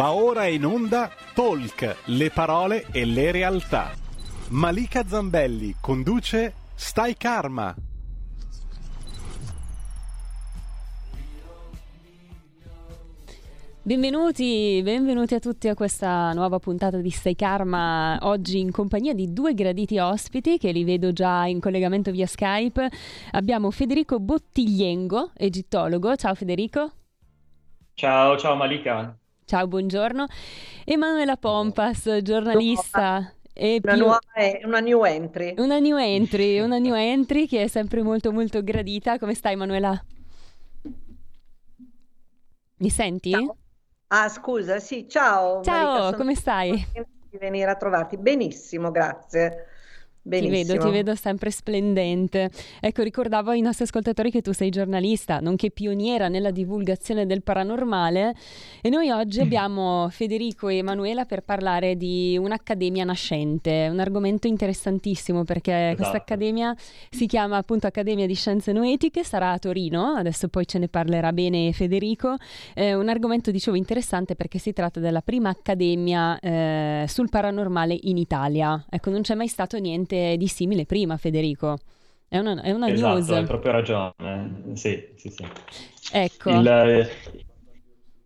Va ora in onda Talk, le parole e le realtà. Malika Zambelli conduce Stai Karma. Benvenuti, benvenuti a tutti a questa nuova puntata di Stai Karma, oggi in compagnia di due graditi ospiti che li vedo già in collegamento via Skype. Abbiamo Federico Bottigliengo, egittologo. Ciao Federico. Ciao, ciao Malika. Ciao, buongiorno. Emanuela Pompas, giornalista. E una, più... nuova, una new entry. Una new entry, una new entry che è sempre molto molto gradita. Come stai Emanuela? Mi senti? Ciao. Ah, scusa, sì, ciao. Ciao, Marica, come stai? Di venire a trovarti. Benissimo, grazie. Benissimo. Ti vedo, ti vedo sempre splendente. Ecco, ricordavo ai nostri ascoltatori che tu sei giornalista, nonché pioniera nella divulgazione del paranormale e noi oggi abbiamo Federico e Emanuela per parlare di un'accademia nascente, un argomento interessantissimo perché esatto. questa accademia si chiama appunto Accademia di Scienze Noetiche, sarà a Torino, adesso poi ce ne parlerà bene Federico, è un argomento dicevo interessante perché si tratta della prima accademia eh, sul paranormale in Italia. Ecco, non c'è mai stato niente niente di simile prima, Federico. È una, è una esatto, news. hai proprio ragione. Sì, sì, sì. Ecco. Il, eh,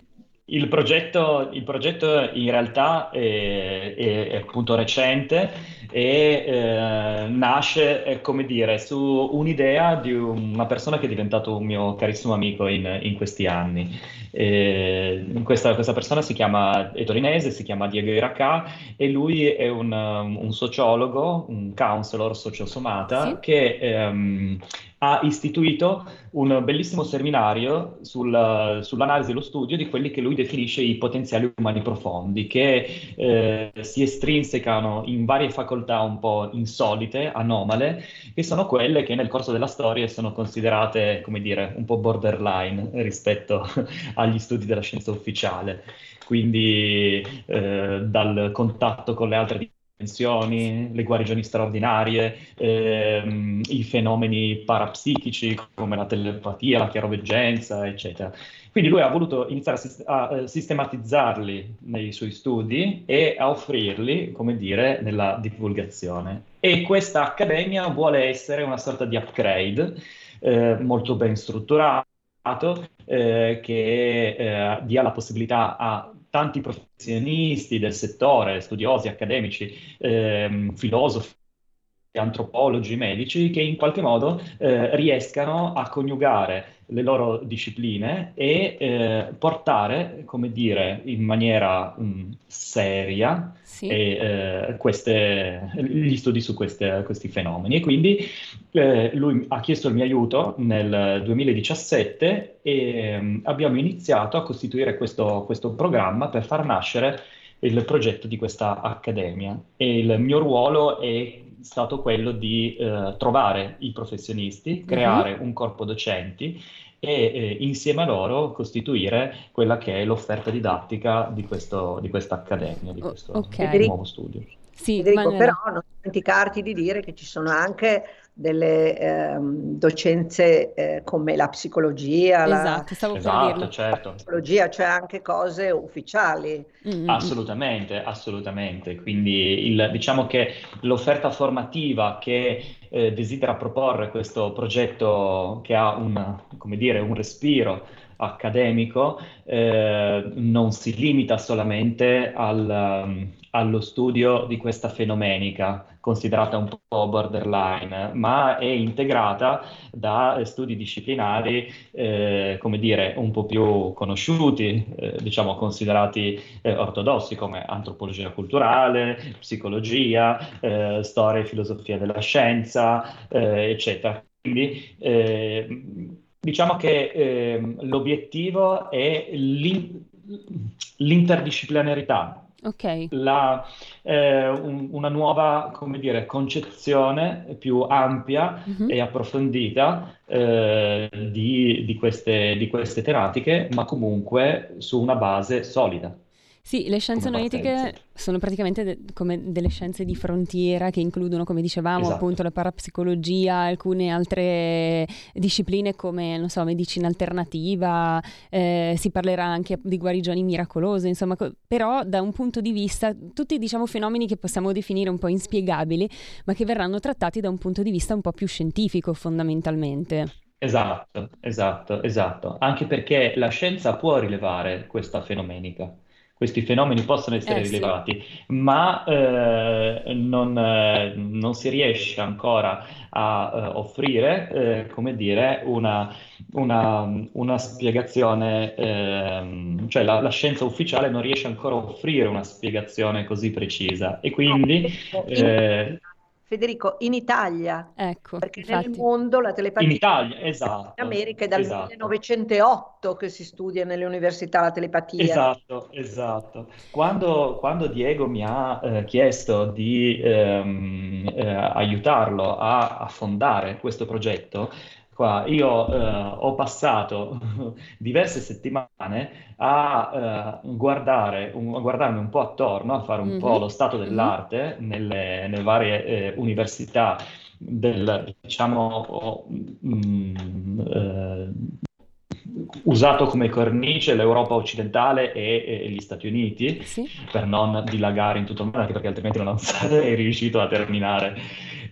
il, progetto, il progetto, in realtà è, è, è appunto recente e eh, nasce, eh, come dire, su un'idea di una persona che è diventato un mio carissimo amico in, in questi anni. Eh, questa, questa, persona si chiama, è torinese, si chiama Diego Iracà e lui è un, un sociologo, un counselor sociosomata sì. che ehm, ha istituito un bellissimo seminario sul, sull'analisi e lo studio di quelli che lui definisce i potenziali umani profondi, che eh, si estrinsecano in varie facoltà un po' insolite, anomale, che sono quelle che nel corso della storia sono considerate, come dire, un po' borderline rispetto agli studi della scienza ufficiale. Quindi eh, dal contatto con le altre dimensioni, le guarigioni straordinarie, ehm, i fenomeni parapsichici come la telepatia, la chiaroveggenza, eccetera. Quindi lui ha voluto iniziare a, uh, sistematizzarli nei suoi studi e a offrirli, come dire, nella divulgazione. E questa accademia vuole essere una sorta di upgrade eh, molto ben strutturato, eh, che eh, dia la possibilità a tanti professionisti del settore, studiosi, accademici, ehm, filosofi, antropologi, medici, che in qualche modo eh, riescano a coniugare le loro discipline e eh, portare, come dire, in maniera mh, mm, seria sì. e, eh, queste, gli studi su queste, questi fenomeni. E quindi eh, lui ha chiesto il mio aiuto nel 2017 e mh, mm, abbiamo iniziato a costituire questo, questo programma per far nascere il progetto di questa accademia e il mio ruolo è stato quello di eh, trovare i professionisti, mhm. creare uh-huh. un corpo docenti e eh, insieme a loro costituire quella che è l'offerta didattica di, questo, di questa accademia, di questo okay. nuovo studio. Sì, Federico, però non dimenticarti di dire che ci sono anche delle ehm, docenze eh, come la psicologia, esatto, stavo esatto, certo. la psicologia, cioè anche cose ufficiali. Mm-hmm. Assolutamente, assolutamente. Quindi il, diciamo che l'offerta formativa che eh, desidera proporre questo progetto che ha un, come dire, un respiro accademico eh, non si limita solamente al, allo studio di questa fenomenica considerata un po' borderline, ma è integrata da studi disciplinari, eh, come dire, un po' più conosciuti, eh, diciamo considerati eh, ortodossi come antropologia culturale, psicologia, eh, storia e filosofia della scienza, eh, eccetera. Quindi eh, diciamo che ehm, l'obiettivo è l'in- l'interdisciplinarità, Ok. La, eh, un, una nuova, come dire, concezione più ampia mm-hmm. e approfondita eh, di, di, queste, di queste tematiche, ma comunque su una base solida. Sì, le scienze analitiche sono praticamente de- come delle scienze di frontiera che includono, come dicevamo, esatto. appunto la parapsicologia, alcune altre discipline come, non so, medicina alternativa, eh, si parlerà anche di guarigioni miracolose, insomma, co- però da un punto di vista, tutti diciamo fenomeni che possiamo definire un po' inspiegabili, ma che verranno trattati da un punto di vista un po' più scientifico fondamentalmente. Esatto, esatto, esatto, anche perché la scienza può rilevare questa fenomenica questi fenomeni possono essere eh, rilevati, sì. ma eh, non, eh, non, si riesce ancora a uh, offrire, eh, come dire, una, una, una spiegazione, ehm, cioè la, la, scienza ufficiale non riesce ancora a offrire una spiegazione così precisa e quindi... Federico, in Italia, ecco, perché infatti. nel mondo la telepatia in Italia, esatto, in America è dal esatto. 1908 che si studia nelle università la telepatia. Esatto, esatto. Quando, quando Diego mi ha eh, chiesto di ehm, eh, aiutarlo a, a fondare questo progetto, qua. Io eh, ho passato diverse settimane a, eh, guardare, un, a, guardarmi un po' attorno, a fare un mm-hmm. po' lo stato mhm. dell'arte nelle, nelle varie eh, università del, diciamo, mh, eh, usato come cornice l'Europa occidentale e, e gli Stati Uniti, sì. per non dilagare in tutto il mondo, anche perché altrimenti non sarei riuscito a terminare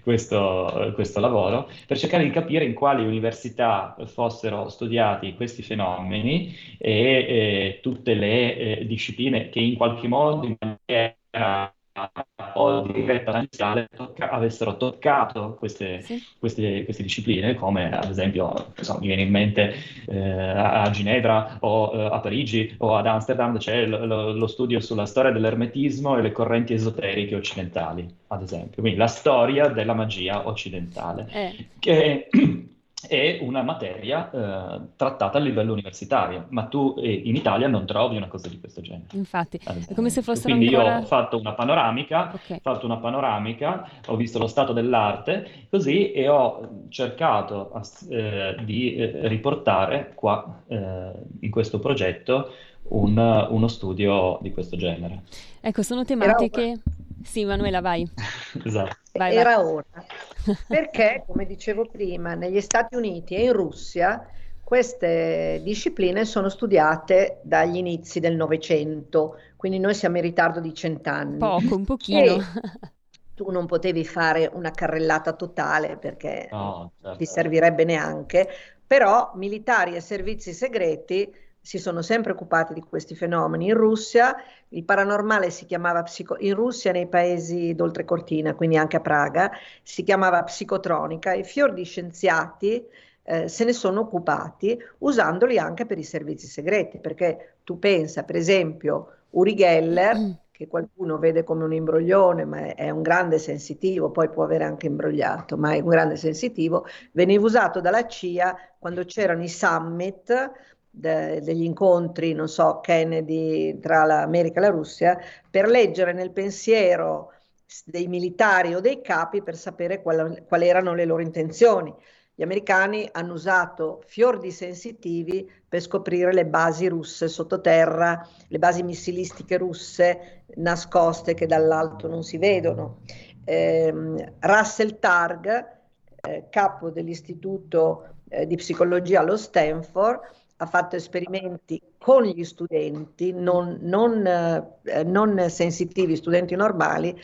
questo, questo, lavoro, per cercare di capire in quali università fossero studiati questi fenomeni e, e tutte le eh, discipline che in qualche modo in maniera o di diretta finanziaria tocca- avessero toccato queste, sì. queste, queste, discipline, come ad esempio, so, mi viene in mente eh, a Ginevra o eh, a Parigi o ad Amsterdam c'è lo, lo, lo, studio sulla storia dell'ermetismo e le correnti esoteriche occidentali, ad esempio. Quindi la storia della magia occidentale. Eh. Che è una materia eh, trattata a livello universitario, ma tu eh, in Italia non trovi una cosa di questo genere. Infatti, è come se fossero Quindi ancora... io ho fatto una panoramica, okay. fatto una panoramica, ho visto lo stato dell'arte, così, e ho cercato eh, di eh, riportare qua, eh, in questo progetto, un, uno studio di questo genere. Ecco, sono tematiche... Sì, Manuela, vai. esatto. Vai, Era vai. ora. Perché, come dicevo prima, negli Stati Uniti e in Russia queste discipline sono studiate dagli inizi del Novecento, quindi noi siamo in ritardo di cent'anni. Poco, un pochino. E tu non potevi fare una carrellata totale perché no, certo. ti servirebbe neanche, però militari e servizi segreti si sono sempre occupati di questi fenomeni. In Russia il paranormale si chiamava psico- in Russia nei paesi d'oltrecortina, quindi anche a Praga, si chiamava psicotronica e fior di scienziati eh, se ne sono occupati usandoli anche per i servizi segreti, perché tu pensa, per esempio, Uri Geller, mm. che qualcuno vede come un imbroglione, ma è un grande sensitivo, poi può avere anche imbrogliato, ma è un grande sensitivo, veniva usato dalla CIA quando c'erano i summit de, degli incontri, non so, Kennedy tra l'America e la Russia, per leggere nel pensiero dei militari o dei capi per sapere quali qual erano le loro intenzioni. Gli americani hanno usato fior di sensitivi per scoprire le basi russe sottoterra, le basi missilistiche russe nascoste che dall'alto non si vedono. Eh, Russell Targ, eh, capo dell'istituto eh, di psicologia allo Stanford, ha fatto esperimenti con gli studenti non, non, eh, non sensitivi, studenti normali,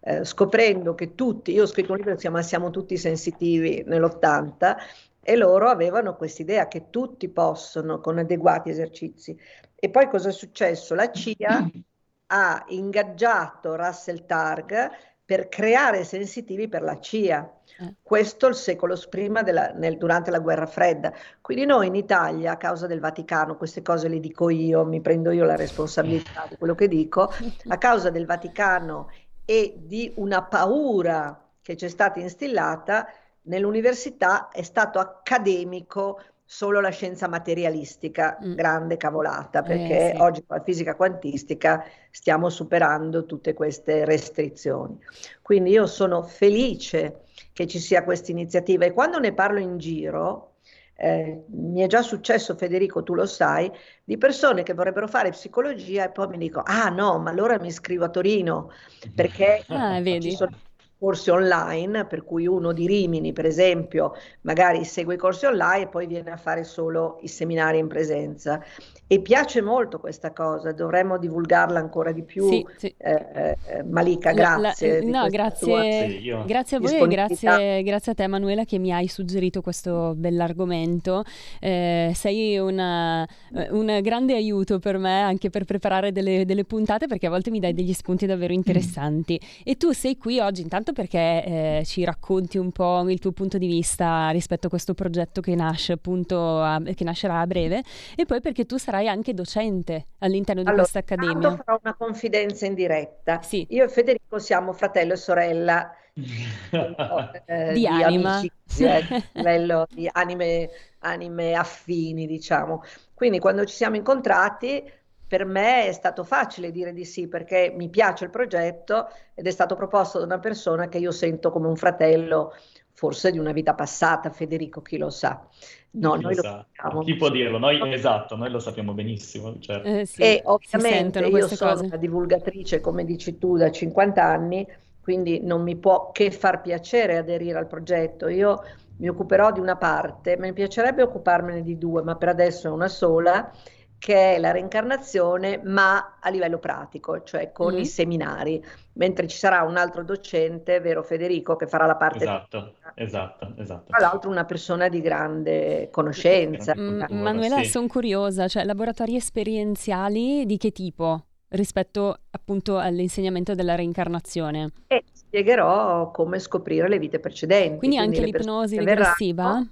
eh, scoprendo che tutti, io ho scritto un libro che si chiama Siamo tutti sensitivi nell'80 e loro avevano quest'idea che tutti possono con adeguati esercizi. E poi cosa è successo? La CIA ha ingaggiato Russell Targ per creare sensitivi per la CIA. Questo il secolo prima della, nel, durante la guerra fredda. Quindi noi in Italia, a causa del Vaticano, queste cose le dico io, mi prendo io la responsabilità di quello che dico, a causa del Vaticano e di una paura che ci è stata instillata, nell'università è stato accademico solo la scienza materialistica, mm. grande cavolata, perché eh, sì. oggi con la fisica quantistica stiamo superando tutte queste restrizioni. Quindi io sono felice che ci sia questa iniziativa. E quando ne parlo in giro eh, mi è già successo, Federico, tu lo sai, di persone che vorrebbero fare psicologia e poi mi dicono, ah no, ma allora mi iscrivo a Torino, perché ah, ci sono corsi online, per cui uno di Rimini, per esempio, magari segue i corsi online e poi viene a fare solo i seminari in presenza. E piace molto questa cosa, dovremmo divulgarla ancora di più. Sì, sì. Eh, eh, Malika, grazie. La, la, no, grazie, sì, grazie a voi e grazie, grazie, a te Emanuela che mi hai suggerito questo bell'argomento. Eh, sei una, un grande aiuto per me anche per preparare delle, delle, puntate perché a volte mi dai degli spunti davvero interessanti. Mm. E tu sei qui oggi intanto perché eh, ci racconti un po' il tuo punto di vista rispetto a questo progetto che nasce appunto a, che nascerà a breve e poi perché tu sarai anche docente all'interno di allora, questa accademia. farò una confidenza in diretta. Sì. Io e Federico siamo fratello e sorella eh, di, di anima. Amicizia, eh, livello di anime, anime affini, diciamo. Quindi quando ci siamo incontrati per me è stato facile dire di sì perché mi piace il progetto ed è stato proposto da una persona che io sento come un fratello, forse di una vita passata, Federico, chi lo sa. No, noi lo sappiamo. Chi può dirlo? Noi, esatto, noi lo sappiamo benissimo. Certo. Eh, sì, e ovviamente io sono cose. una divulgatrice, come dici tu, da 50 anni, quindi non mi può che far piacere aderire al progetto. Io mi occuperò di una parte, mi piacerebbe occuparmene di due, ma per adesso è una sola che è la reincarnazione, ma a livello pratico, cioè con mm-hmm. i seminari, mentre ci sarà un altro docente, vero Federico, che farà la parte... Esatto, esatto, esatto. Tra l'altro una persona di grande conoscenza. Mm, Manuela, sì. sono curiosa, cioè laboratori esperienziali di che tipo rispetto appunto all'insegnamento della reincarnazione? E spiegherò come scoprire le vite precedenti. Quindi, quindi anche l'ipnosi regressiva? Verranno,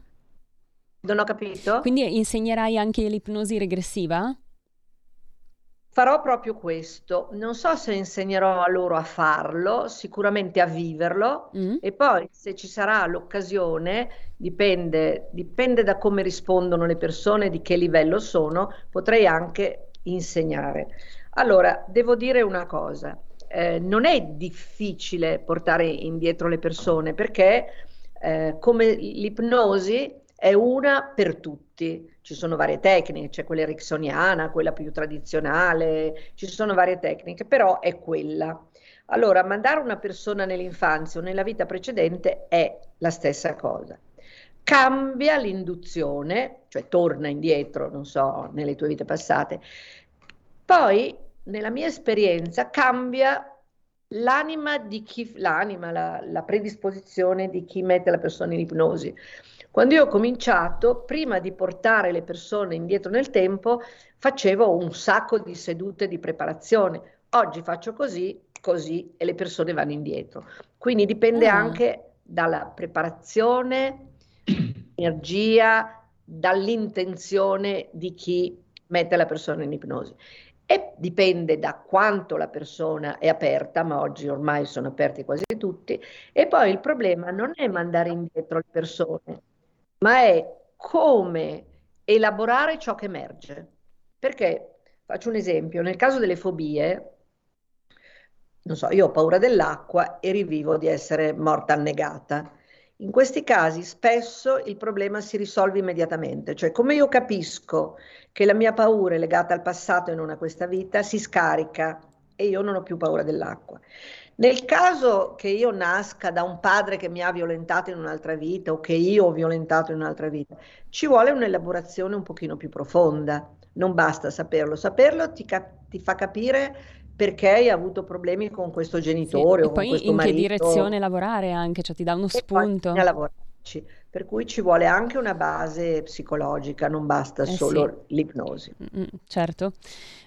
non ho capito. Quindi insegnerai anche l'ipnosi regressiva? Farò proprio questo. Non so se insegnerò a loro a farlo, sicuramente a viverlo mm. e poi se ci sarà l'occasione, dipende, dipende da come rispondono le persone, di che livello sono, potrei anche insegnare. Allora, devo dire una cosa, eh, non è difficile portare indietro le persone perché eh, come l'ipnosi è una per tutti. Ci sono varie tecniche, c'è quella ericksoniana, quella più tradizionale, ci sono varie tecniche, però è quella. Allora, mandare una persona nell'infanzia o nella vita precedente è la stessa cosa. Cambia l'induzione, cioè torna indietro, non so, nelle tue vite passate. Poi, nella mia esperienza, cambia l'anima di chi, l'anima, la, la predisposizione di chi mette la persona in ipnosi. Quando io ho cominciato, prima di portare le persone indietro nel tempo, facevo un sacco di sedute di preparazione. Oggi faccio così, così e le persone vanno indietro. Quindi dipende ah. anche dalla preparazione, energia, dall'intenzione di chi mette la persona in ipnosi. E dipende da quanto la persona è aperta, ma oggi ormai sono aperti quasi tutti. E poi il problema non è mandare indietro le persone, ma è come elaborare ciò che emerge. Perché, faccio un esempio, nel caso delle fobie, non so, io ho paura dell'acqua e rivivo di essere morta annegata. In questi casi spesso il problema si risolve immediatamente, cioè come io capisco che la mia paura è legata al passato e non a questa vita, si scarica e io non ho più paura dell'acqua. Nel caso che io nasca da un padre che mi ha violentato in un'altra vita o che io ho violentato in un'altra vita, ci vuole un'elaborazione un pochino più profonda. Non basta saperlo. Saperlo ti, cap- ti fa capire perché hai avuto problemi con questo genitore sì, o con questo marito. E poi in che direzione lavorare anche, cioè ti dà uno spunto. E lavorarci. Per cui ci vuole anche una base psicologica, non basta eh solo sì. l'ipnosi. Mm, certo.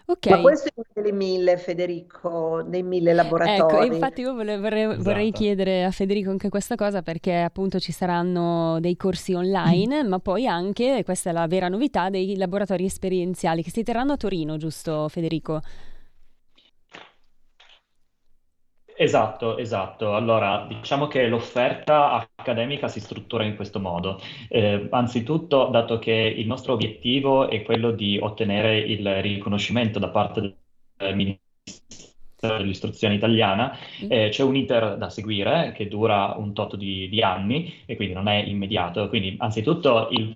Ok. Ma questo è uno delle mille, Federico, dei mille laboratori. Ecco, infatti io vorrei, vorrei, esatto. vorrei, chiedere a Federico anche questa cosa perché appunto ci saranno dei corsi online, ma poi anche, questa è la vera novità, dei laboratori esperienziali che si terranno a Torino, giusto Federico? Esatto, esatto. Allora, diciamo che l'offerta accademica si struttura in questo modo. Eh, anzitutto, dato che il nostro obiettivo è quello di ottenere il riconoscimento da parte del Ministero dell'Istruzione italiana, mm. eh, c'è un iter da seguire che dura un tot di, di anni e quindi non è immediato. Quindi, anzitutto, il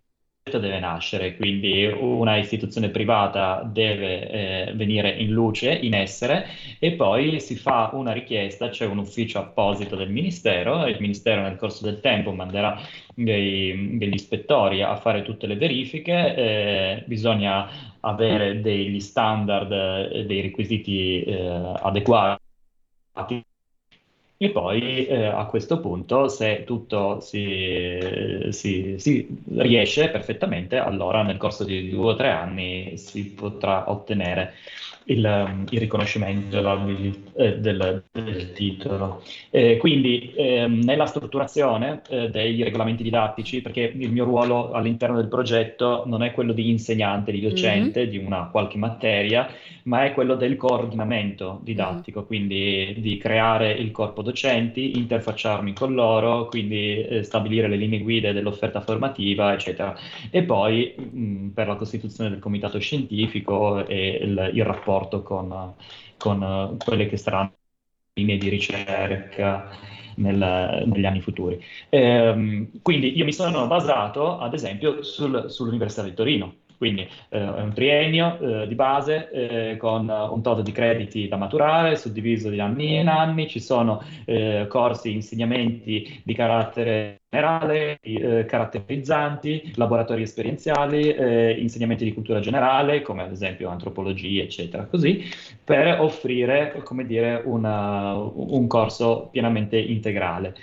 deve nascere, quindi una istituzione privata deve eh, venire in luce, in essere, e poi si fa una richiesta, c'è un ufficio apposito del Ministero, il Ministero nel corso del tempo manderà dei, degli ispettori a fare tutte le verifiche, eh, bisogna avere degli standard, eh, dei requisiti eh, adeguati e poi eh, a questo punto, se tutto si, si, si, riesce perfettamente, allora nel corso di due o tre anni si potrà ottenere il, il riconoscimento eh, del, del, titolo. Eh, quindi eh, nella strutturazione eh, dei regolamenti didattici, perché il mio ruolo all'interno del progetto non è quello di insegnante, di docente mm-hmm. di una qualche materia, ma è quello del coordinamento didattico, mm-hmm. quindi di creare il corpo docenti, interfacciarmi con loro, quindi eh, stabilire le linee guida dell'offerta formativa, eccetera. E poi mh, per la costituzione del comitato scientifico e il, il rapporto rapporto con, con quelle che saranno linee di ricerca nel, negli anni futuri. Ehm, quindi io mi sono basato, ad esempio, sul, sull'Università di Torino, quindi eh, è un triennio eh, di base eh, con un tot di crediti da maturare, suddiviso di anni in anni, ci sono eh, corsi, insegnamenti di carattere generale, eh, caratterizzanti, laboratori esperienziali, eh, insegnamenti di cultura generale, come ad esempio antropologia, eccetera, così, per offrire, come dire, una, un corso pienamente integrale.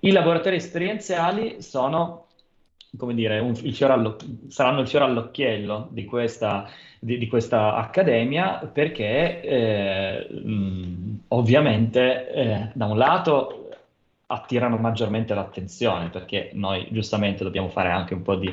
I laboratori esperienziali sono come dire, un, il saranno il fiore all'occhiello di questa, di, di questa accademia perché eh, mh, ovviamente eh, da un lato attirano maggiormente l'attenzione perché noi giustamente dobbiamo fare anche un po' di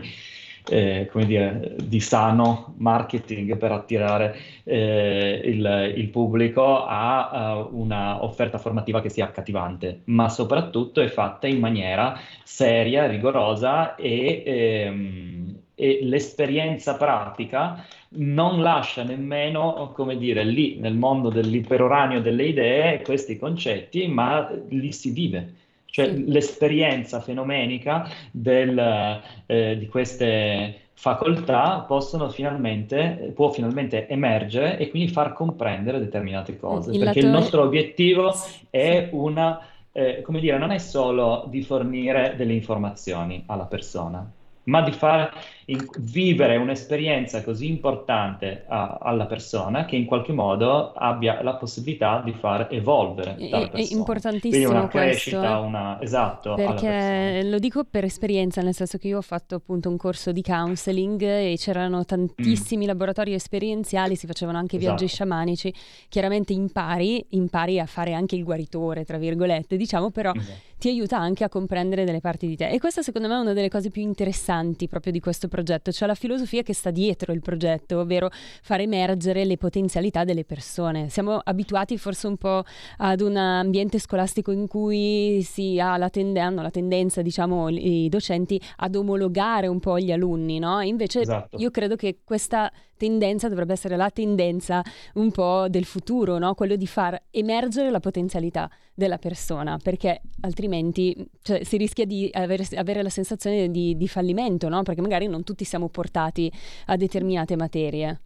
eh, come dire, di sano marketing per attirare eh, il, il, pubblico a, a una offerta formativa che sia accattivante, ma soprattutto è fatta in maniera seria, rigorosa e, ehm, e l'esperienza pratica non lascia nemmeno, come dire, lì nel mondo dell'iperoranio delle idee questi concetti, ma li si vive cioè sì. l'esperienza fenomenica del, eh, di queste facoltà possono finalmente, può finalmente emergere e quindi far comprendere determinate cose, il perché lato... il nostro obiettivo è una, eh, come dire, non è solo di fornire delle informazioni alla persona, ma di far in, vivere un'esperienza così importante a, alla persona che in qualche modo abbia la possibilità di far evolvere È, è importantissimo una crescita, questo, una, esatto, perché lo dico per esperienza, nel senso che io ho fatto appunto un corso di counseling e c'erano tantissimi mm. laboratori esperienziali, si facevano anche esatto. viaggi sciamanici, chiaramente impari, impari a fare anche il guaritore, tra virgolette, diciamo, però esatto. Ti aiuta anche a comprendere delle parti di te e questa secondo me è una delle cose più interessanti proprio di questo progetto, cioè la filosofia che sta dietro il progetto, ovvero far emergere le potenzialità delle persone. Siamo abituati forse un po' ad un ambiente scolastico in cui si ha la tende- hanno la tendenza, diciamo, i docenti ad omologare un po' gli alunni, no? Invece esatto. io credo che questa tendenza dovrebbe essere la tendenza un po' del futuro, no? quello di far emergere la potenzialità della persona, perché altrimenti cioè, si rischia di avere, avere la sensazione di, di fallimento, no? perché magari non tutti siamo portati a determinate materie.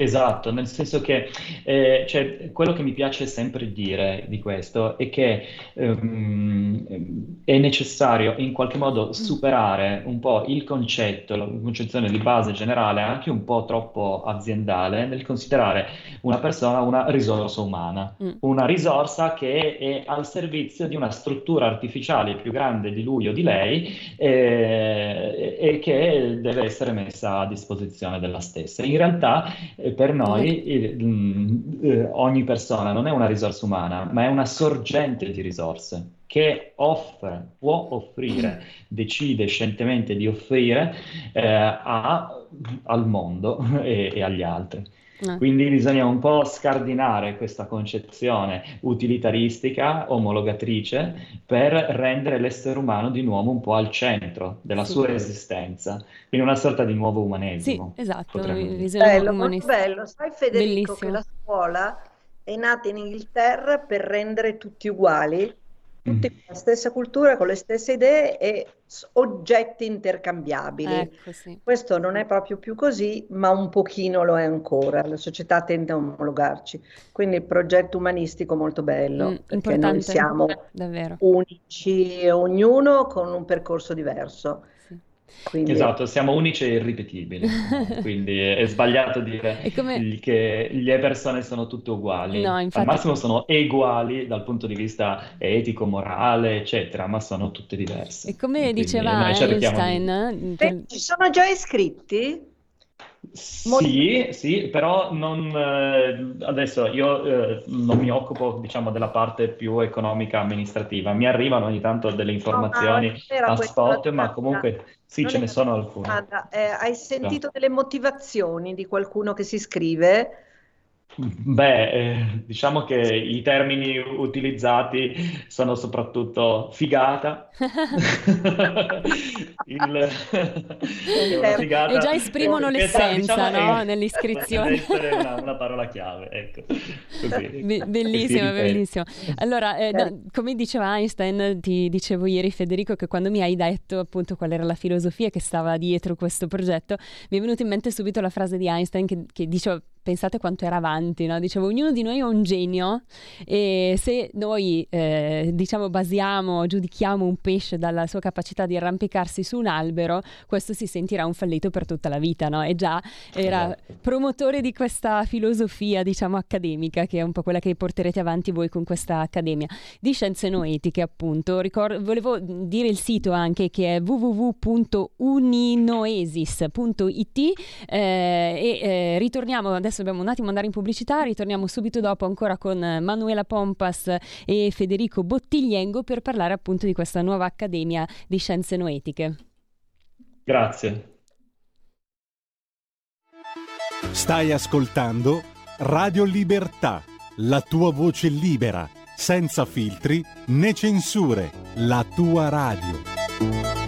Esatto, nel senso che eh, cioè, quello che mi piace sempre dire di questo è che ehm, è necessario in qualche modo superare un po' il concetto, la concezione di base generale, anche un po' troppo aziendale, nel considerare una persona una risorsa umana, mm. una risorsa che è al servizio di una struttura artificiale più grande di lui o di lei eh, e che deve essere messa a disposizione della stessa. In realtà per noi il, mm, eh, ogni persona non è una risorsa umana, ma è una sorgente di risorse che offre, può offrire, decide scientemente di offrire eh, a, al mondo e, e agli altri. Eh. Quindi bisogna un po' scardinare questa concezione utilitaristica, omologatrice, per rendere l'essere umano di nuovo un po' al centro della sì. sua esistenza. Quindi una sorta di nuovo umanesimo. Sì, esatto. Bello, molto bello. Sai Federico Bellissimo. che la scuola è nata in Inghilterra per rendere tutti uguali? Tutti con la stessa cultura, con le stesse idee e oggetti intercambiabili. Ecco, sì. Questo non è proprio più così, ma un pochino lo è ancora. La società tende a omologarci. Quindi il progetto umanistico molto bello, mm, perché noi siamo davvero. unici, ognuno con un percorso diverso. Quindi... Esatto, siamo unici e irripetibili, quindi è sbagliato dire come... che le persone sono tutte uguali. No, infatti... Al massimo sono eguali dal punto di vista etico, morale, eccetera, ma sono tutte diverse. E come quindi diceva Einstein... Che... Ci sono già iscritti? Sì, sì, però non, eh, adesso io eh, non mi occupo, diciamo, della parte più economica amministrativa. Mi arrivano ogni tanto delle informazioni no, a spot, ma comunque sì, non ce ne sono alcune. Eh, hai sentito delle motivazioni di qualcuno che si iscrive? Beh, eh, diciamo che i termini utilizzati sono soprattutto figata. Il, figata e già esprimono l'essenza diciamo, no? nell'iscrizione. Deve una, una, parola chiave, ecco. Be- bellissimo, bellissimo. Allora, eh, no, come diceva Einstein, ti dicevo ieri Federico che quando mi hai detto appunto qual era la filosofia che stava dietro questo progetto, mi è venuta in mente subito la frase di Einstein che, che diceva pensate quanto era avanti, no? Dicevo, ognuno di noi è un genio e se noi, eh, diciamo, basiamo, giudichiamo un pesce dalla sua capacità di arrampicarsi su un albero, questo si sentirà un fallito per tutta la vita, no? E già era esatto. promotore di questa filosofia, diciamo, accademica, che è un po' quella che porterete avanti voi con questa accademia di scienze noetiche, appunto. Ricor- volevo dire il sito anche che è www.uninoesis.it eh, e eh, ritorniamo adesso adesso dobbiamo un attimo andare in pubblicità, ritorniamo subito dopo ancora con Manuela Pompas e Federico Bottigliengo per parlare appunto di questa nuova Accademia di Scienze Noetiche. Grazie. Stai ascoltando Radio Libertà, la tua voce libera, senza filtri né censure, la tua radio.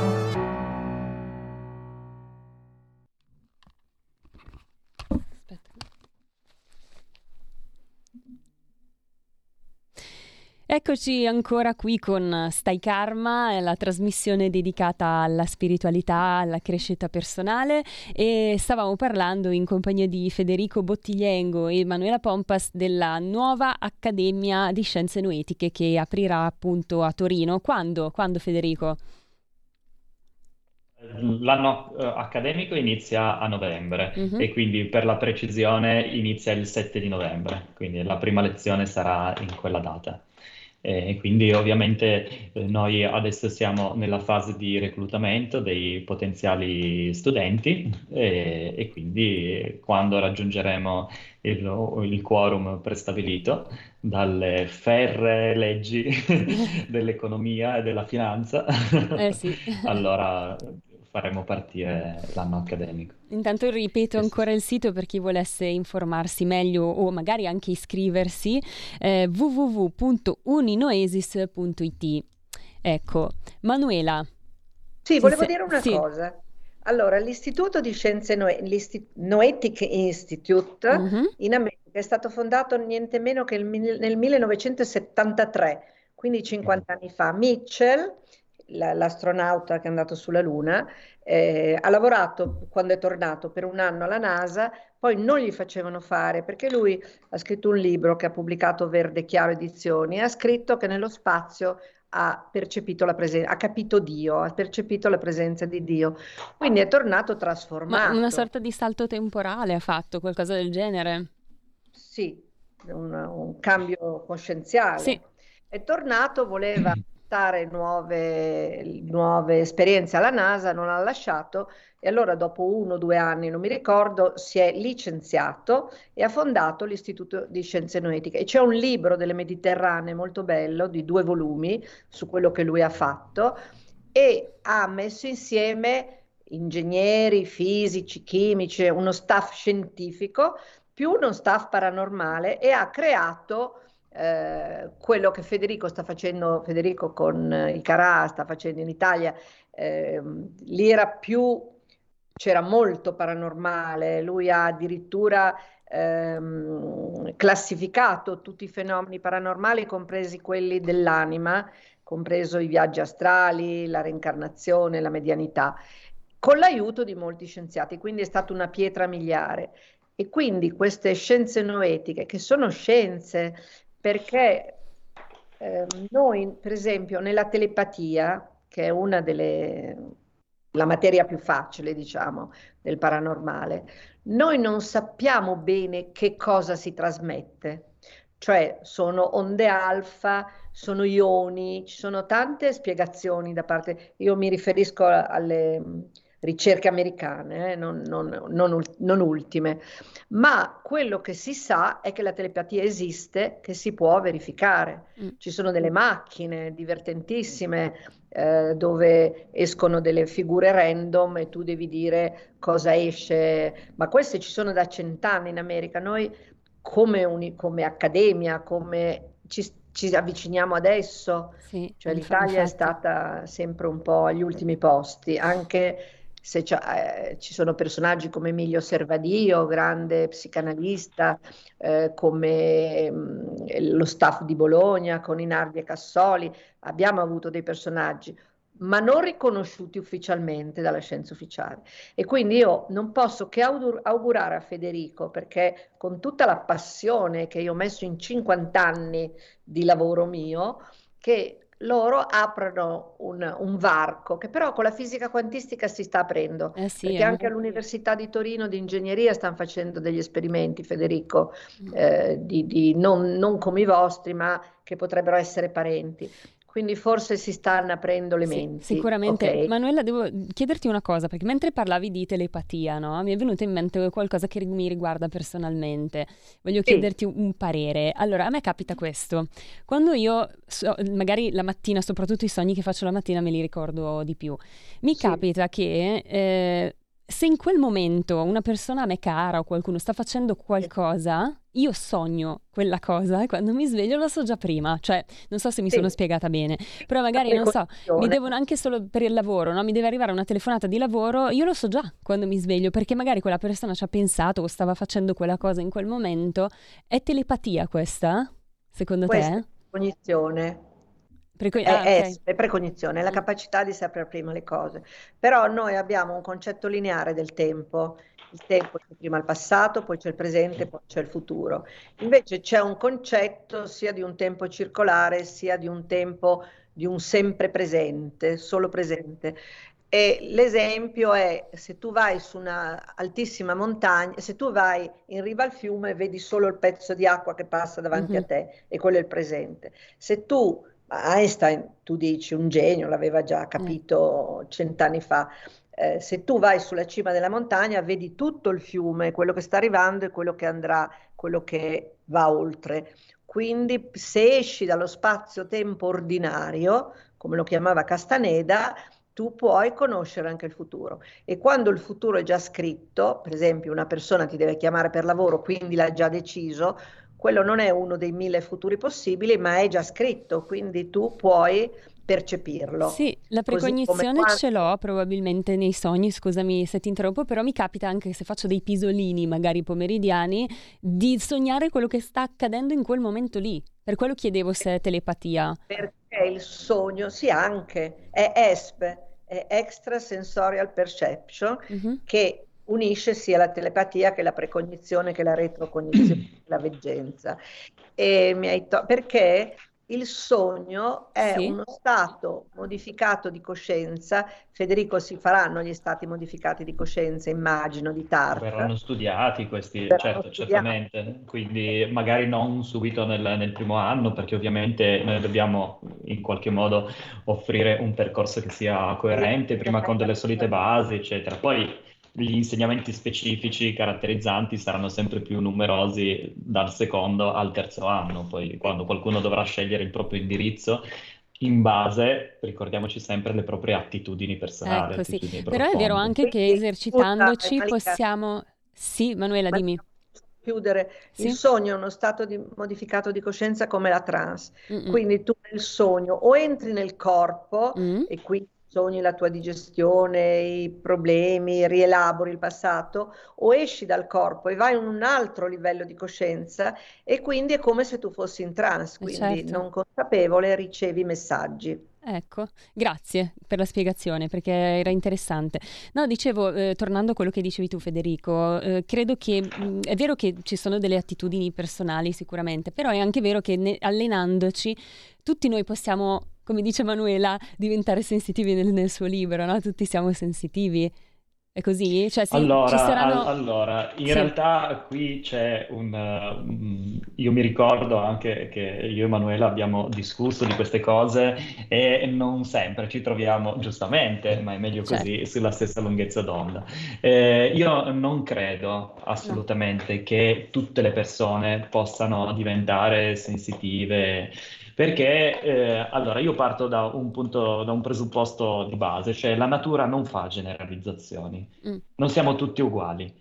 Eccoci ancora qui con Stai Karma, la trasmissione dedicata alla spiritualità, alla crescita personale e stavamo parlando in compagnia di Federico Bottigliengo e Manuela Pompas della nuova Accademia di Scienze Noetiche che aprirà appunto a Torino. Quando? Quando Federico? L'anno uh, accademico inizia a novembre uh-huh. e quindi per la precisione inizia il 7 di novembre, quindi la prima lezione sarà in quella data. E quindi ovviamente eh, noi adesso siamo nella fase di reclutamento dei potenziali studenti e, e quindi quando raggiungeremo il, il, quorum prestabilito dalle ferre leggi dell'economia e della finanza, eh sì. allora faremo partire l'anno accademico. Intanto ripeto ancora il sito per chi volesse informarsi meglio o magari anche iscriversi, eh, www.uninoesis.it. Ecco, Manuela. Sì, volevo se... dire una sì. cosa. Allora, l'Istituto di Scienze Noe- Noetic Institute uh-huh. in America è stato fondato niente meno che nel 1973, quindi 50 anni fa. Mitchell l'astronauta che è andato sulla Luna, eh, ha lavorato quando è tornato per un anno alla NASA, poi non gli facevano fare perché lui ha scritto un libro che ha pubblicato Verde Chiaro Edizioni e ha scritto che nello spazio ha percepito la presenza, ha capito Dio, ha percepito la presenza di Dio. Quindi è tornato trasformato. Ma una sorta di salto temporale ha fatto, qualcosa del genere? Sì, un, un cambio coscienziale. Sì. È tornato, voleva accettare nuove, nuove esperienze alla NASA, non ha lasciato e allora dopo uno o due anni, non mi ricordo, si è licenziato e ha fondato l'Istituto di Scienze Noetiche. E c'è un libro delle Mediterranee molto bello, di due volumi, su quello che lui ha fatto e ha messo insieme ingegneri, fisici, chimici, uno staff scientifico più uno staff paranormale e ha creato eh, quello che Federico sta facendo, Federico con eh, i Carà sta facendo in Italia, eh, lì era più c'era molto paranormale, lui ha addirittura ehm, classificato tutti i fenomeni paranormali, compresi quelli dell'anima, compreso i viaggi astrali, la reincarnazione, la medianità, con l'aiuto di molti scienziati, quindi è stata una pietra miliare. E quindi queste scienze noetiche, che sono scienze perché eh, noi, per esempio, nella telepatia, che è una delle la materia più facile, diciamo, del paranormale, noi non sappiamo bene che cosa si trasmette, cioè sono onde alfa, sono ioni, ci sono tante spiegazioni da parte, io mi riferisco alle ricerche americane, eh, non, non, non, non, ultime, ma quello che si sa è che la telepatia esiste, che si può verificare. Mm. Ci sono delle macchine divertentissime eh, dove escono delle figure random e tu devi dire cosa esce, ma queste ci sono da cent'anni in America. Noi come, uni, come accademia, come ci, ci avviciniamo adesso, sì, cioè l'Italia infatti. è stata sempre un po' agli ultimi posti, anche se eh, ci sono personaggi come Emilio Servadio, grande psicanalista, eh, come mh, mm, lo staff di Bologna con Inardi e Cassoli, abbiamo avuto dei personaggi, ma non riconosciuti ufficialmente dalla scienza ufficiale. E quindi io non posso che augurare a Federico, perché con tutta la passione che io ho messo in 50 anni di lavoro mio, che loro aprono un, un, varco che però con la fisica quantistica si sta aprendo, eh sì, perché anche all'Università di Torino di ingegneria stanno facendo degli esperimenti, Federico, mm. eh, di, di non, non, come i vostri, ma che potrebbero essere parenti. Quindi forse si stanno aprendo le menti. Sì, sicuramente. Okay. Manuela, devo chiederti una cosa, perché mentre parlavi di telepatia, no? mi è venuto in mente qualcosa che mi riguarda personalmente. Voglio sì. chiederti un parere. Allora, a me capita questo. Quando io, so, magari la mattina, soprattutto i sogni che faccio la mattina, me li ricordo di più. Mi sì. capita che... Eh, se in quel momento una persona a me cara o qualcuno sta facendo qualcosa, io sogno quella cosa e quando mi sveglio lo so già prima. Cioè, non so se mi sì. sono spiegata bene, però magari non so, mi devono anche solo per il lavoro, no? Mi deve arrivare una telefonata di lavoro, io lo so già quando mi sveglio perché magari quella persona ci ha pensato o stava facendo quella cosa in quel momento. È telepatia questa? Secondo questa te? Cognizione. Precog- ah, è, okay. è, precognizione, è la mm. capacità di sapere prima le cose. Però noi abbiamo un concetto lineare del tempo. Il tempo c'è prima il passato, poi c'è il presente, poi c'è il futuro. Invece c'è un concetto sia di un tempo circolare, sia di un tempo di un sempre presente, solo presente. E l'esempio è se tu vai su una altissima montagna, se tu vai in riva al fiume vedi solo il pezzo di acqua che passa davanti mm-hmm. a te e quello è il presente. Se tu Einstein, tu dici, un genio, l'aveva già capito cent'anni fa. Eh, se tu vai sulla cima della montagna, vedi tutto il fiume, quello che sta arrivando e quello che andrà, quello che va oltre. Quindi se esci dallo spazio-tempo ordinario, come lo chiamava Castaneda, tu puoi conoscere anche il futuro. E quando il futuro è già scritto, per esempio una persona ti deve chiamare per lavoro, quindi l'ha già deciso, quello non è uno dei mille futuri possibili, ma è già scritto, quindi tu puoi percepirlo. Sì, la precognizione quando... ce l'ho probabilmente nei sogni, scusami se ti interrompo, però mi capita anche se faccio dei pisolini, magari pomeridiani, di sognare quello che sta accadendo in quel momento lì. Per quello chiedevo se è telepatia. Perché il sogno, sì anche, è ESP, è Extrasensorial Perception, uh-huh. che unisce sia la telepatia che la precognizione che la retrocognizione, la veggenza. E mi hai to- perché il sogno è sì. uno stato modificato di coscienza. Federico, si faranno gli stati modificati di coscienza, immagino, di TARC. Verranno studiati questi, Verranno certo, studiati. certamente. Quindi magari non subito nel, nel, primo anno, perché ovviamente noi dobbiamo in qualche modo offrire un percorso che sia coerente, prima con delle solite basi, eccetera. Poi gli insegnamenti specifici caratterizzanti saranno sempre più numerosi dal secondo al terzo anno, poi quando qualcuno dovrà scegliere il proprio indirizzo in base, ricordiamoci sempre, alle proprie attitudini personali. Ecco, sì. Però è vero anche che esercitandoci possiamo... Sì, Manuela, dimmi chiudere. Sì. Il sogno è uno stato di, modificato di coscienza come la trance. Mm-mm. Quindi tu nel sogno o entri nel corpo mm. e quindi sogni la tua digestione, i problemi, rielabori il passato, o esci dal corpo e vai in un altro livello di coscienza e quindi è come se tu fossi in trance, eh, quindi certo. non consapevole ricevi messaggi. Ecco, grazie per la spiegazione perché era interessante. No, dicevo, eh, tornando a quello che dicevi tu Federico, eh, credo che mh, mm, è vero che ci sono delle attitudini personali sicuramente, però è anche vero che ne, allenandoci tutti noi possiamo come dice Manuela, diventare sensitivi nel, nel suo libro, no? Tutti siamo sensitivi. È così? Cioè, sì, allora, saranno... al- allora, in sì. realtà qui c'è un... Uh, io mi ricordo anche che io e Manuela abbiamo discusso di queste cose e non sempre ci troviamo, giustamente, ma è meglio così, certo. sulla stessa lunghezza d'onda. Eh, io non credo assolutamente no. che tutte le persone possano diventare sensitive perché eh, allora io parto da un punto, da un presupposto di base, cioè la natura non fa generalizzazioni, mm. non siamo tutti uguali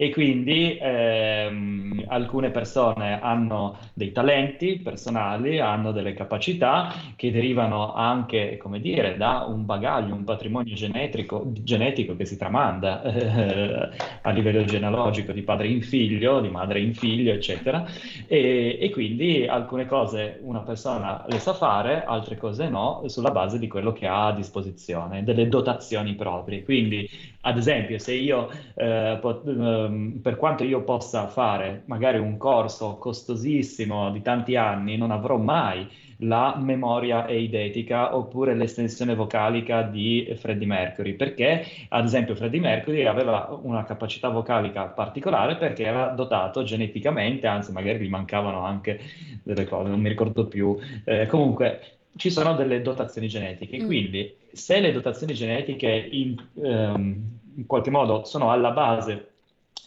e quindi ehm, alcune persone hanno dei talenti personali, hanno delle capacità che derivano anche, come dire, da un bagaglio, un patrimonio genetico, genetico che si tramanda eh, a livello genealogico di padre in figlio, di madre in figlio, eccetera. E, e quindi alcune cose una persona le sa fare, altre cose no, sulla base di quello che ha a disposizione, delle dotazioni proprie. Quindi, ad esempio, se io eh, pot- Ehm, per quanto io possa fare magari un corso costosissimo di tanti anni, non avrò mai la memoria eidetica oppure l'estensione vocalica di Freddie Mercury, perché ad esempio Freddie Mercury aveva una capacità vocalica particolare perché era dotato geneticamente, anzi magari gli mancavano anche delle cose, non mi ricordo più. Eh, comunque ci sono delle dotazioni genetiche, mm. quindi se le dotazioni genetiche in, ehm, in qualche modo sono alla base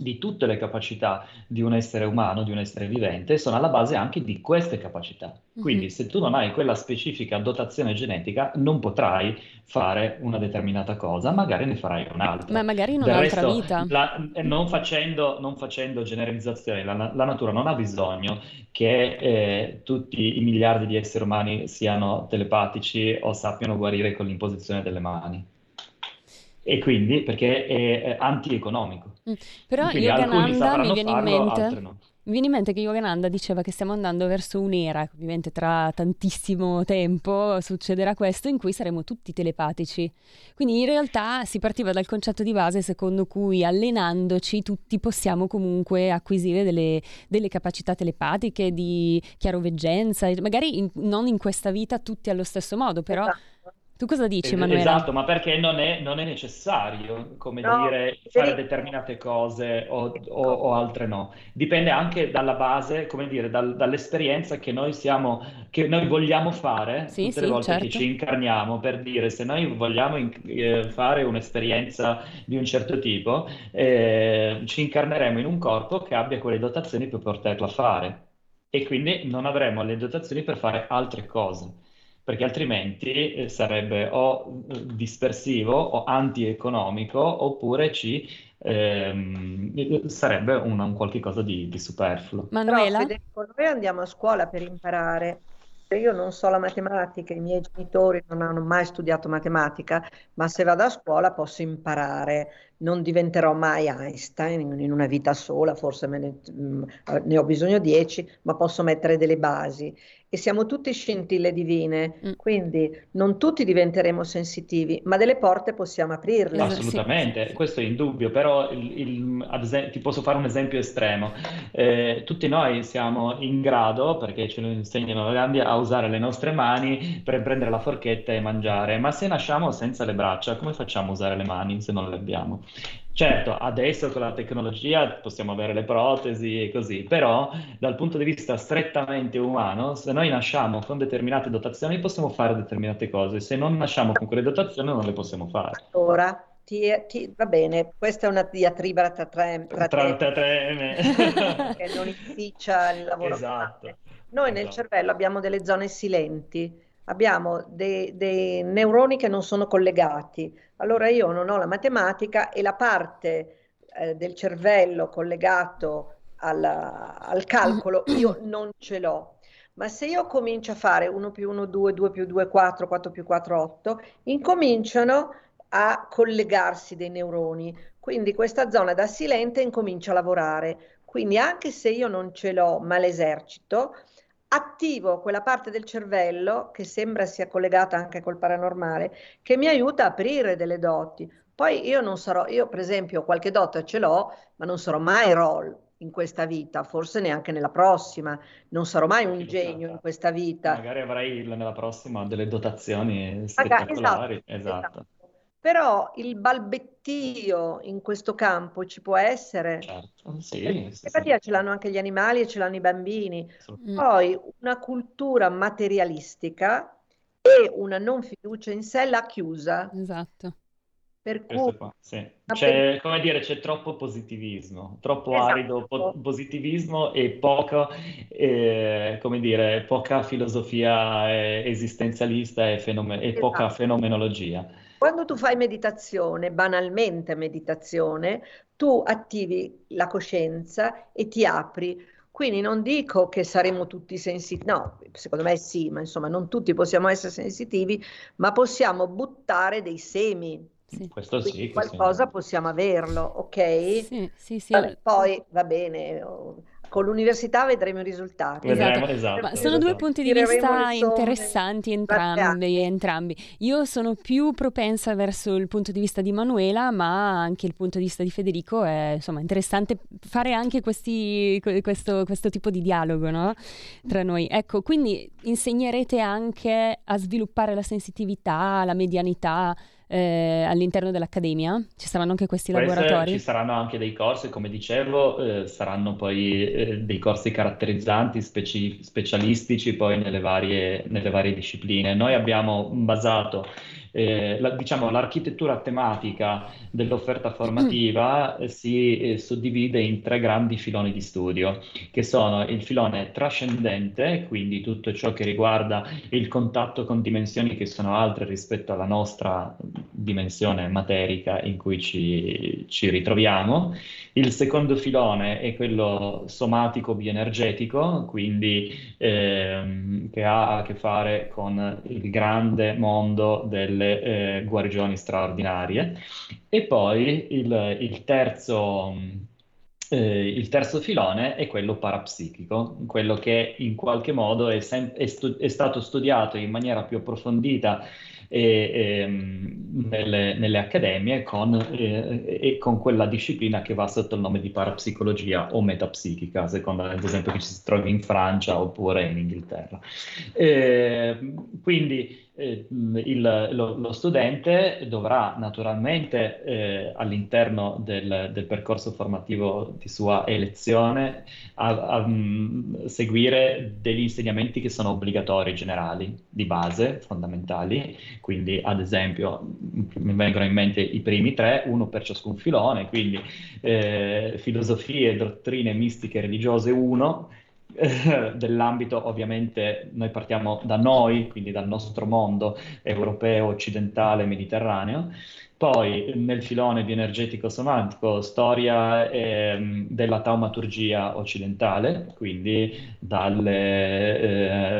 di tutte le capacità di un essere umano, di un essere vivente, sono alla base anche di queste capacità. Quindi mm-hmm. se tu non hai quella specifica dotazione genetica, non potrai fare una determinata cosa, magari ne farai un'altra. Ma magari in un'altra resto, vita. La, eh, non, facendo, non, facendo, generalizzazioni, la, la, natura non ha bisogno che eh, tutti i miliardi di esseri umani siano telepatici o sappiano guarire con l'imposizione delle mani. E quindi perché è, è anti-economico. Mm. Però Quindi Yogananda mi viene farlo, in mente... No. Mi viene in mente che Yogananda diceva che stiamo andando verso un'era, ovviamente tra tantissimo tempo succederà questo, in cui saremo tutti telepatici. Quindi in realtà si partiva dal concetto di base secondo cui allenandoci tutti possiamo comunque acquisire delle, delle capacità telepatiche di chiaroveggenza, magari in, non in questa vita tutti allo stesso modo, però... Esatto tu cosa dici, Emanuele? Esatto, ma perché non è, non è necessario, come no, dire, fare determinate cose o, o, o, altre no. Dipende anche dalla base, come dire, dal, dall'esperienza che noi siamo, che noi vogliamo fare sì, tutte sì, le volte certo. che ci incarniamo, per dire, se noi vogliamo in, eh, fare un'esperienza di un certo tipo, eh, ci incarneremo in un corpo che abbia quelle dotazioni per poterla fare. E quindi non avremo le dotazioni per fare altre cose perché altrimenti eh, sarebbe o eh, dispersivo o antieconomico oppure ci ehm, sarebbe un, un qualche cosa di, di superfluo. Manuela? Però, Federico, noi andiamo a scuola per imparare. Io non so la matematica, i miei genitori non hanno mai studiato matematica, ma se vado a scuola posso imparare non diventerò mai Einstein in una vita sola, forse ne, mm, ne, ho bisogno dieci, ma posso mettere delle basi e siamo tutti scintille divine, mm. quindi non tutti diventeremo sensitivi, ma delle porte possiamo aprirle. Assolutamente, sì. questo è indubbio, però il, il, esempio, ti posso fare un esempio estremo. Eh, tutti noi siamo in grado, perché ce lo insegnano le grandi, a usare le nostre mani per prendere la forchetta e mangiare, ma se nasciamo senza le braccia, come facciamo a usare le mani se non le abbiamo? Certo, adesso con la tecnologia possiamo avere le protesi e così, però dal punto di vista strettamente umano, se noi nasciamo con determinate dotazioni possiamo fare determinate cose, se non nasciamo con quelle dotazioni non le possiamo fare. Allora, ti, ti, va bene, questa è una diatriba tra tre, tra tra tre, tre che non inficia il lavoro. Esatto. Noi esatto. nel cervello abbiamo delle zone silenti, abbiamo dei, dei neuroni che non sono collegati allora io non ho la matematica e la parte eh, del cervello collegato al, al calcolo io non ce l'ho. Ma se io comincio a fare 1 più 1, 2, 2 più 2, 4, 4 più 4, 8, incominciano a collegarsi dei neuroni. Quindi questa zona da silente incomincia a lavorare. Quindi anche se io non ce l'ho, ma l'esercito, attivo quella parte del cervello che sembra sia collegata anche col paranormale, che mi aiuta a aprire delle doti. Poi io non sarò, io per esempio qualche dote ce l'ho, ma non sarò mai roll in questa vita, forse neanche nella prossima, non sarò mai un genio in questa vita. Magari avrai nella prossima delle dotazioni spettacolari. Esatto, esatto. esatto. Però il balbettio in questo campo ci può essere. Certo, sì. sì, sì. ce l'hanno anche gli animali e ce l'hanno i bambini. Mm. Poi una cultura materialistica e una non fiducia in sé l'ha chiusa. Esatto. Per cui, qua, sì. c'è, come dire, c'è troppo positivismo, troppo esatto. arido po- positivismo e poco, eh, come dire, poca filosofia eh, esistenzialista e, fenomen- e esatto. poca fenomenologia. Quando tu fai meditazione, banalmente meditazione, tu attivi la coscienza e ti apri. Quindi non dico che saremo tutti sensitivi, no, secondo me sì, ma insomma non tutti possiamo essere sensitivi, ma possiamo buttare dei semi. Sì. Questo sì. Qualcosa sì. possiamo averlo, ok? Sì, sì, sì. Vabbè, poi va bene, con l'università vedremo i risultati. Vedremo, esatto. esatto. Ma sono due punti di vista interessanti entrambi, entrambi. Io sono più propensa verso il punto di vista di Manuela, ma anche il punto di vista di Federico è insomma interessante fare anche questi, questo, questo tipo di dialogo no? tra noi. Ecco, quindi insegnerete anche a sviluppare la sensitività, la medianità eh, all'interno dell'accademia? Ci saranno anche questi Queste, laboratori? Ci saranno anche dei corsi, come dicevo, eh, saranno poi eh, dei corsi caratterizzanti, speci- specialistici poi nelle varie, nelle varie discipline. Noi abbiamo basato eh, la, diciamo, l'architettura tematica dell'offerta formativa mm. si eh, suddivide in tre grandi filoni di studio, che sono il filone trascendente, quindi tutto ciò che riguarda il contatto con dimensioni che sono altre rispetto alla nostra dimensione materica in cui ci, ci ritroviamo. Il secondo filone è quello somatico bioenergetico, quindi ehm, che ha a che fare con il grande mondo delle eh, guarigioni straordinarie. E poi il, il terzo eh, il terzo filone è quello parapsichico, quello che in qualche modo è, sem- è, stu- è stato studiato in maniera più approfondita e, e, ehm, nelle, nelle, accademie con, eh, e con quella disciplina che va sotto il nome di parapsicologia o metapsichica, secondo ad esempio che si trovi in Francia oppure in Inghilterra. Eh, quindi eh, il, lo, lo, studente dovrà naturalmente eh, all'interno del, del, percorso formativo di sua elezione a, a, um, seguire degli insegnamenti che sono obbligatori generali, di base, fondamentali, quindi ad esempio mi vengono in mente i primi tre, uno per ciascun filone, quindi eh, filosofie, dottrine mistiche religiose uno, dell'ambito ovviamente noi partiamo da noi, quindi dal nostro mondo europeo, occidentale, mediterraneo, poi nel filone di energetico somatico, storia eh, della taumaturgia occidentale, quindi dalle,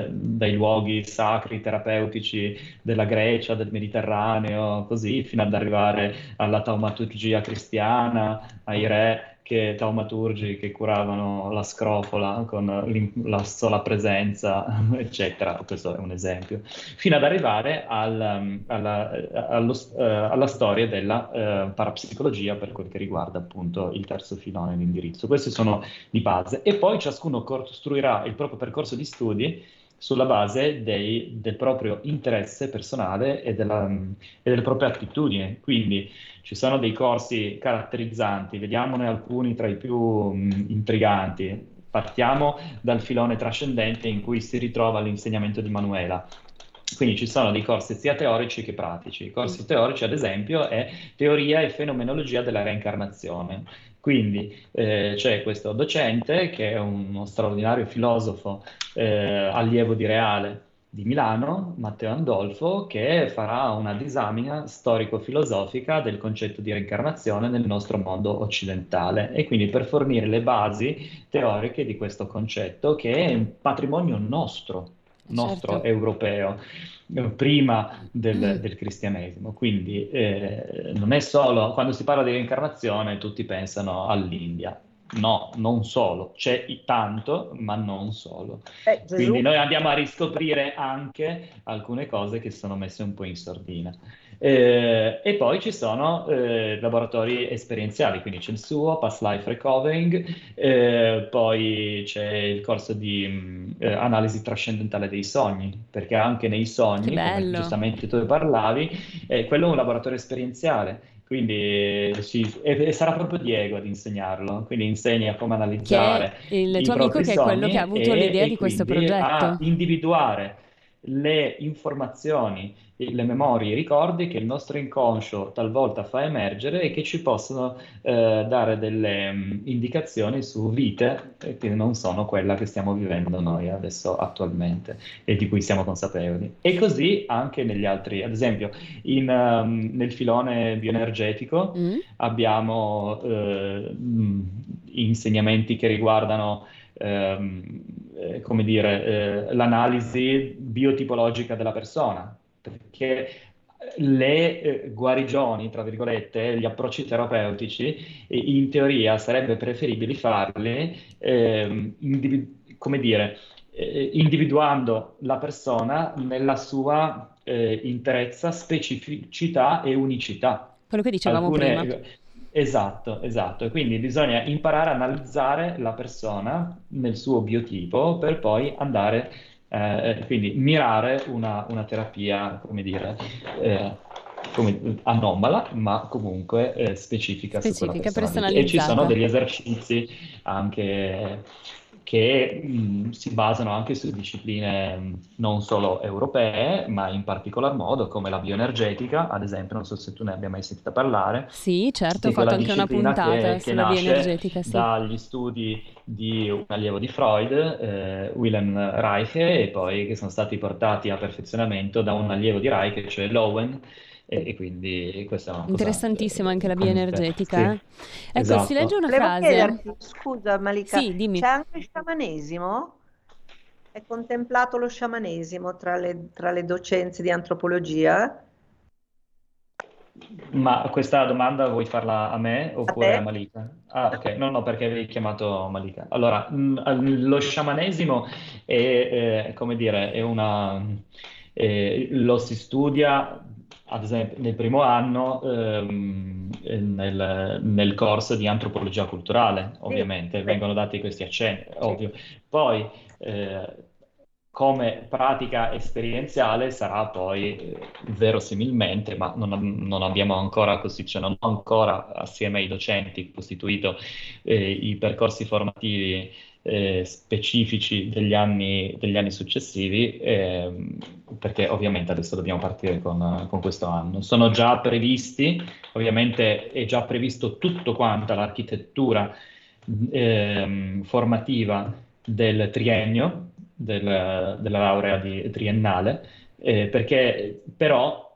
eh, dai luoghi sacri, terapeutici della Grecia, del Mediterraneo, così, fino ad arrivare alla taumaturgia cristiana, ai re che taumaturgi che curavano la scrofola con la sola presenza, eccetera. Questo è un esempio. Fino ad arrivare al, um, alla, allo, uh, alla, storia della uh, parapsicologia per quel che riguarda appunto il terzo filone l'indirizzo. Questi sono di base. E poi ciascuno costruirà il proprio percorso di studi sulla base dei, del proprio interesse personale e, della, e delle proprie attitudini. Quindi ci sono dei corsi caratterizzanti, vediamone alcuni tra i più mh, intriganti. Partiamo dal filone trascendente in cui si ritrova l'insegnamento di Manuela. Quindi ci sono dei corsi sia teorici che pratici. I corsi teorici, ad esempio, è teoria e fenomenologia della reincarnazione. Quindi eh, c'è questo docente che è uno straordinario filosofo eh, allievo di Reale di Milano, Matteo Andolfo, che farà una disamina storico-filosofica del concetto di reincarnazione nel nostro mondo occidentale e quindi per fornire le basi teoriche di questo concetto che è un patrimonio nostro, nostro certo. europeo prima del, mm. del cristianesimo. Quindi eh, non è solo, quando si parla di reincarnazione tutti pensano all'India. No, non solo, c'è tanto, ma non solo. Eh, Quindi noi andiamo a riscoprire anche alcune cose che sono messe un po' in sordina. Eh, e poi ci sono eh, laboratori esperienziali, quindi c'è il suo, Past Life Recovering, eh, poi c'è il corso di mm, eh, analisi trascendentale dei sogni, perché anche nei sogni, come giustamente tu parlavi, eh, quello è un laboratorio esperienziale. Quindi sì, e, e, sarà proprio Diego ad insegnarlo, quindi insegna come analizzare. Che il tuo amico che è quello che ha avuto e, l'idea e di questo progetto. A individuare le informazioni, le memorie, i ricordi che il nostro inconscio talvolta fa emergere e che ci possono eh, dare delle um, indicazioni su vite che non sono quella che stiamo vivendo noi adesso attualmente e di cui siamo consapevoli. E così anche negli altri, ad esempio in, um, nel filone bioenergetico mm. abbiamo uh, insegnamenti che riguardano ehm, eh, come dire, eh, l'analisi biotipologica della persona, perché le eh, guarigioni, tra virgolette, gli approcci terapeutici, in teoria sarebbe preferibile farli, ehm, individu- come dire, eh, individuando la persona nella sua eh, interezza, specificità e unicità. Quello che dicevamo Alcune, prima. Esatto, esatto. E quindi bisogna imparare a analizzare la persona nel suo biotipo per poi andare, eh, quindi mirare una, una, terapia, come dire, eh, come, anomala, ma comunque eh, specifica, specifica personalizzata. E ci sono degli esercizi anche che mh, si basano anche su discipline mh, non solo europee, ma in particolar modo come la bioenergetica, ad esempio, non so se tu ne abbia mai sentito parlare. Sì, certo, ho fatto anche una puntata che, sulla che bioenergetica. Sì. Dagli studi di un allievo di Freud, eh, Wilhelm Reich, e poi che sono stati portati a perfezionamento da un allievo di Reich, cioè Lowen, e, e quindi questa è una Interessantissima anche la bioenergetica. Sì. Ecco, esatto. si legge una Volevo frase. Chiederti, scusa Malika, sì, dimmi. c'è anche il sciamanesimo? È contemplato lo sciamanesimo tra le, tra le docenze di antropologia? Ma questa domanda vuoi farla a me oppure a, a Malika? Ah, ok, no, no, perché avevi chiamato Malika. Allora, lo sciamanesimo è, è come dire, è una, è, lo si studia ad esempio nel primo anno ehm, nel, nel, corso di antropologia culturale, ovviamente, sì. vengono dati questi accenni, sì. ovvio. Poi eh, come pratica esperienziale sarà poi eh, verosimilmente, ma non, non, abbiamo ancora così, cioè non ho ancora assieme ai docenti costituito eh, i percorsi formativi eh, specifici degli anni, degli anni successivi, eh, perché ovviamente adesso dobbiamo partire con, con, questo anno. Sono già previsti, ovviamente è già previsto tutto quanto l'architettura eh, formativa del triennio, del, della laurea di, triennale, eh, perché però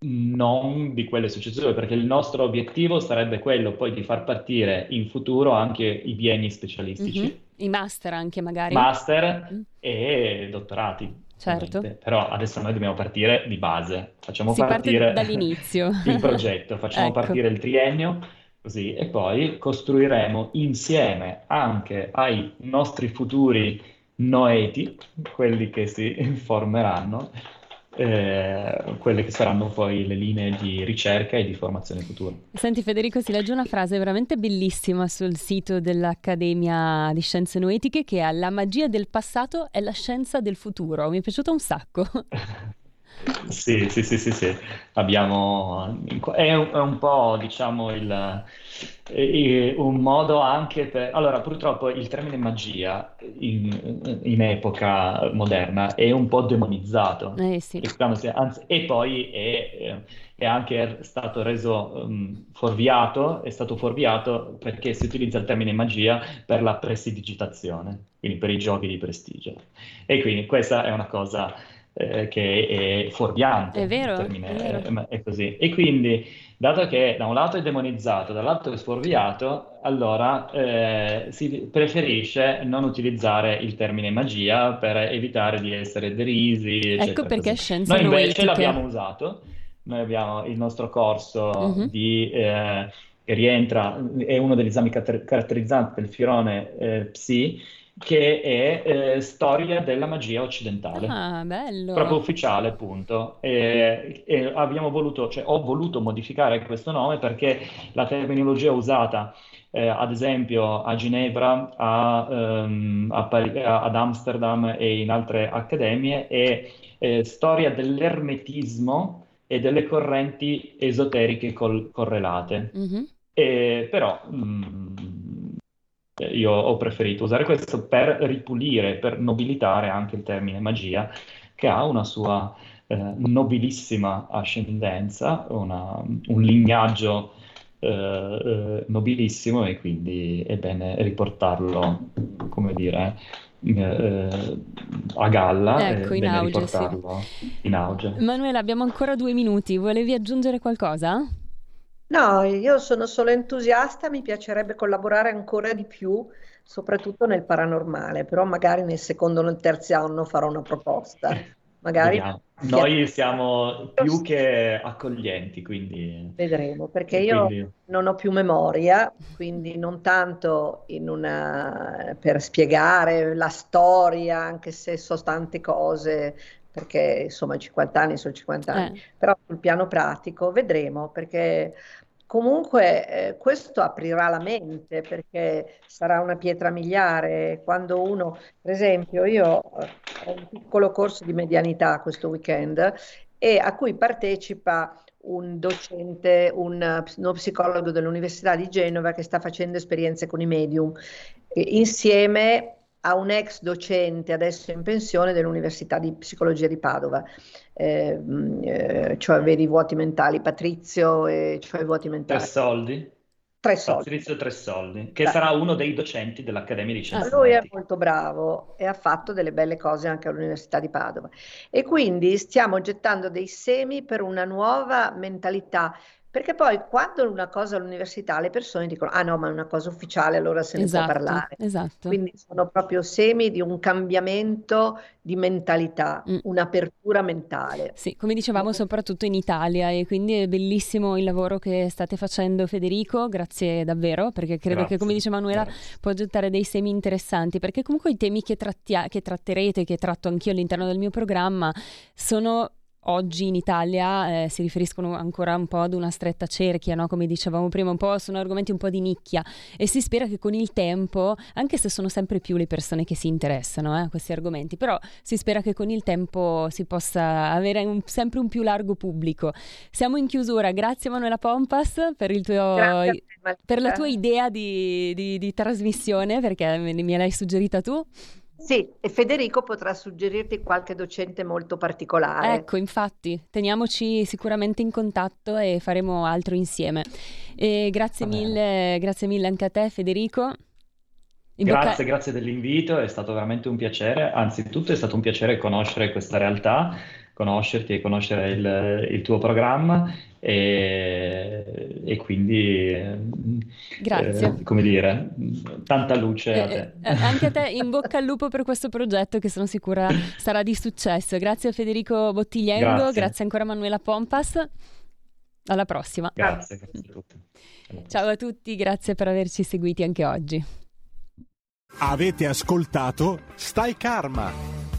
non di quelle successive, perché il nostro obiettivo sarebbe quello poi di far partire in futuro anche i bienni specialistici. Mm-hmm. I master anche magari. Master mm. e dottorati. Certo. Però adesso noi dobbiamo partire di base, facciamo si partire dall'inizio il progetto, facciamo ecco. partire il triennio così e poi costruiremo insieme anche ai nostri futuri noeti, quelli che si formeranno, eh, quelle che saranno poi le linee di ricerca e di formazione futura. Senti Federico, si legge una frase veramente bellissima sul sito dell'Accademia di Scienze Noetiche che è la magia del passato è la scienza del futuro. Mi è piaciuto un sacco. Sì, sì, sì, sì, sì. Abbiamo... È un, è un po', diciamo, il, un modo anche per... Allora, purtroppo il termine magia in, in epoca moderna è un po' demonizzato. Eh, sì. e, anzi, e poi è, è, anche stato reso um, fuorviato, è stato fuorviato perché si utilizza il termine magia per la prestidigitazione, quindi per i giochi di prestigio. E quindi questa è una cosa eh, che è fuorviante. È vero, termine, è vero. È, così. E quindi, dato che da un lato è demonizzato, dall'altro è sfuorviato, allora eh, si preferisce non utilizzare il termine magia per evitare di essere derisi. Ecco eccetera, perché così. scienza Noi invece l'abbiamo usato, noi abbiamo il nostro corso uh-huh. di... Eh, che rientra, è uno degli esami caratterizzanti del filone eh, Psi, che è eh, Storia della magia occidentale. Ah, bello. Proprio ufficiale, appunto. E, e abbiamo voluto, cioè ho voluto modificare questo nome perché la terminologia usata eh, ad esempio a Ginevra, a, um, a Pari- ad Amsterdam e in altre accademie è eh, storia dell'ermetismo e delle correnti esoteriche col- correlate. Mm-hmm. E, però mh, mm, io ho preferito usare questo per ripulire, per nobilitare anche il termine magia, che ha una sua eh, nobilissima ascendenza, una, un lignaggio eh, eh, nobilissimo e quindi è bene riportarlo, come dire, eh, a galla ecco, in auge, sì. in auge. Manuela, abbiamo ancora due minuti, volevi aggiungere qualcosa? No, io sono solo entusiasta, mi piacerebbe collaborare ancora di più, soprattutto nel paranormale, però magari nel secondo o nel terzo anno farò una proposta. Magari Noi siamo più che accoglienti, quindi vedremo, perché io quindi... non ho più memoria, quindi non tanto una... per spiegare la storia, anche se so tante cose, perché insomma 50 anni sono 50 anni, eh. però sul piano pratico vedremo perché comunque eh, questo aprirà la mente perché sarà una pietra miliare quando uno, per esempio io eh, ho un piccolo corso di medianità questo weekend e a cui partecipa un docente, un, uno psicologo dell'Università di Genova che sta facendo esperienze con i medium. insieme a un ex docente adesso in pensione dell'Università di Psicologia di Padova, eh, eh, cioè vedi i vuoti mentali, Patrizio e cioè i vuoti mentali. Tre soldi? Tre soldi. Patrizio Tre Soldi, che Beh. sarà uno dei docenti dell'Accademia di Scienze. Lui è molto bravo e ha fatto delle belle cose anche all'Università di Padova. E quindi stiamo gettando dei semi per una nuova mentalità perché poi quando una cosa all'università le persone dicono, ah no, ma è una cosa ufficiale, allora se ne esatto, può parlare. Esatto. Quindi sono proprio semi di un cambiamento di mentalità, mm. un'apertura mentale. Sì, come dicevamo soprattutto in Italia e quindi è bellissimo il lavoro che state facendo Federico, grazie davvero, perché credo grazie, che come dice Manuela grazie. può gettare dei semi interessanti, perché comunque i temi che, trattia- che tratterete, che tratto anch'io all'interno del mio programma, sono oggi in Italia eh, si riferiscono ancora un po' ad una stretta cerchia, no? come dicevamo prima, un po' sono argomenti un po' di nicchia e si spera che con il tempo, anche se sono sempre più le persone che si interessano eh, a questi argomenti, però si spera che con il tempo si possa avere un, sempre un più largo pubblico. Siamo in chiusura, grazie Manuela Pompas per, il tuo, per la tua idea di, di, di trasmissione, perché me, me l'hai suggerita tu. Sì, e Federico potrà suggerirti qualche docente molto particolare. Ecco, infatti, teniamoci sicuramente in contatto e faremo altro insieme. E grazie mille, grazie mille anche a te Federico. In grazie, bocca... grazie dell'invito, è stato veramente un piacere. Anzitutto è stato un piacere conoscere questa realtà conoscerti e conoscere il, il tuo programma e, e quindi Grazie. Eh, come dire tanta luce eh, a te. Eh, anche a te in bocca al lupo per questo progetto che sono sicura sarà di successo. Grazie a Federico Bottigliengo grazie, grazie ancora a Manuela Pompas. Alla prossima. Grazie, grazie a tutti. Ciao a tutti grazie per averci seguiti anche oggi. Avete ascoltato Stai Karma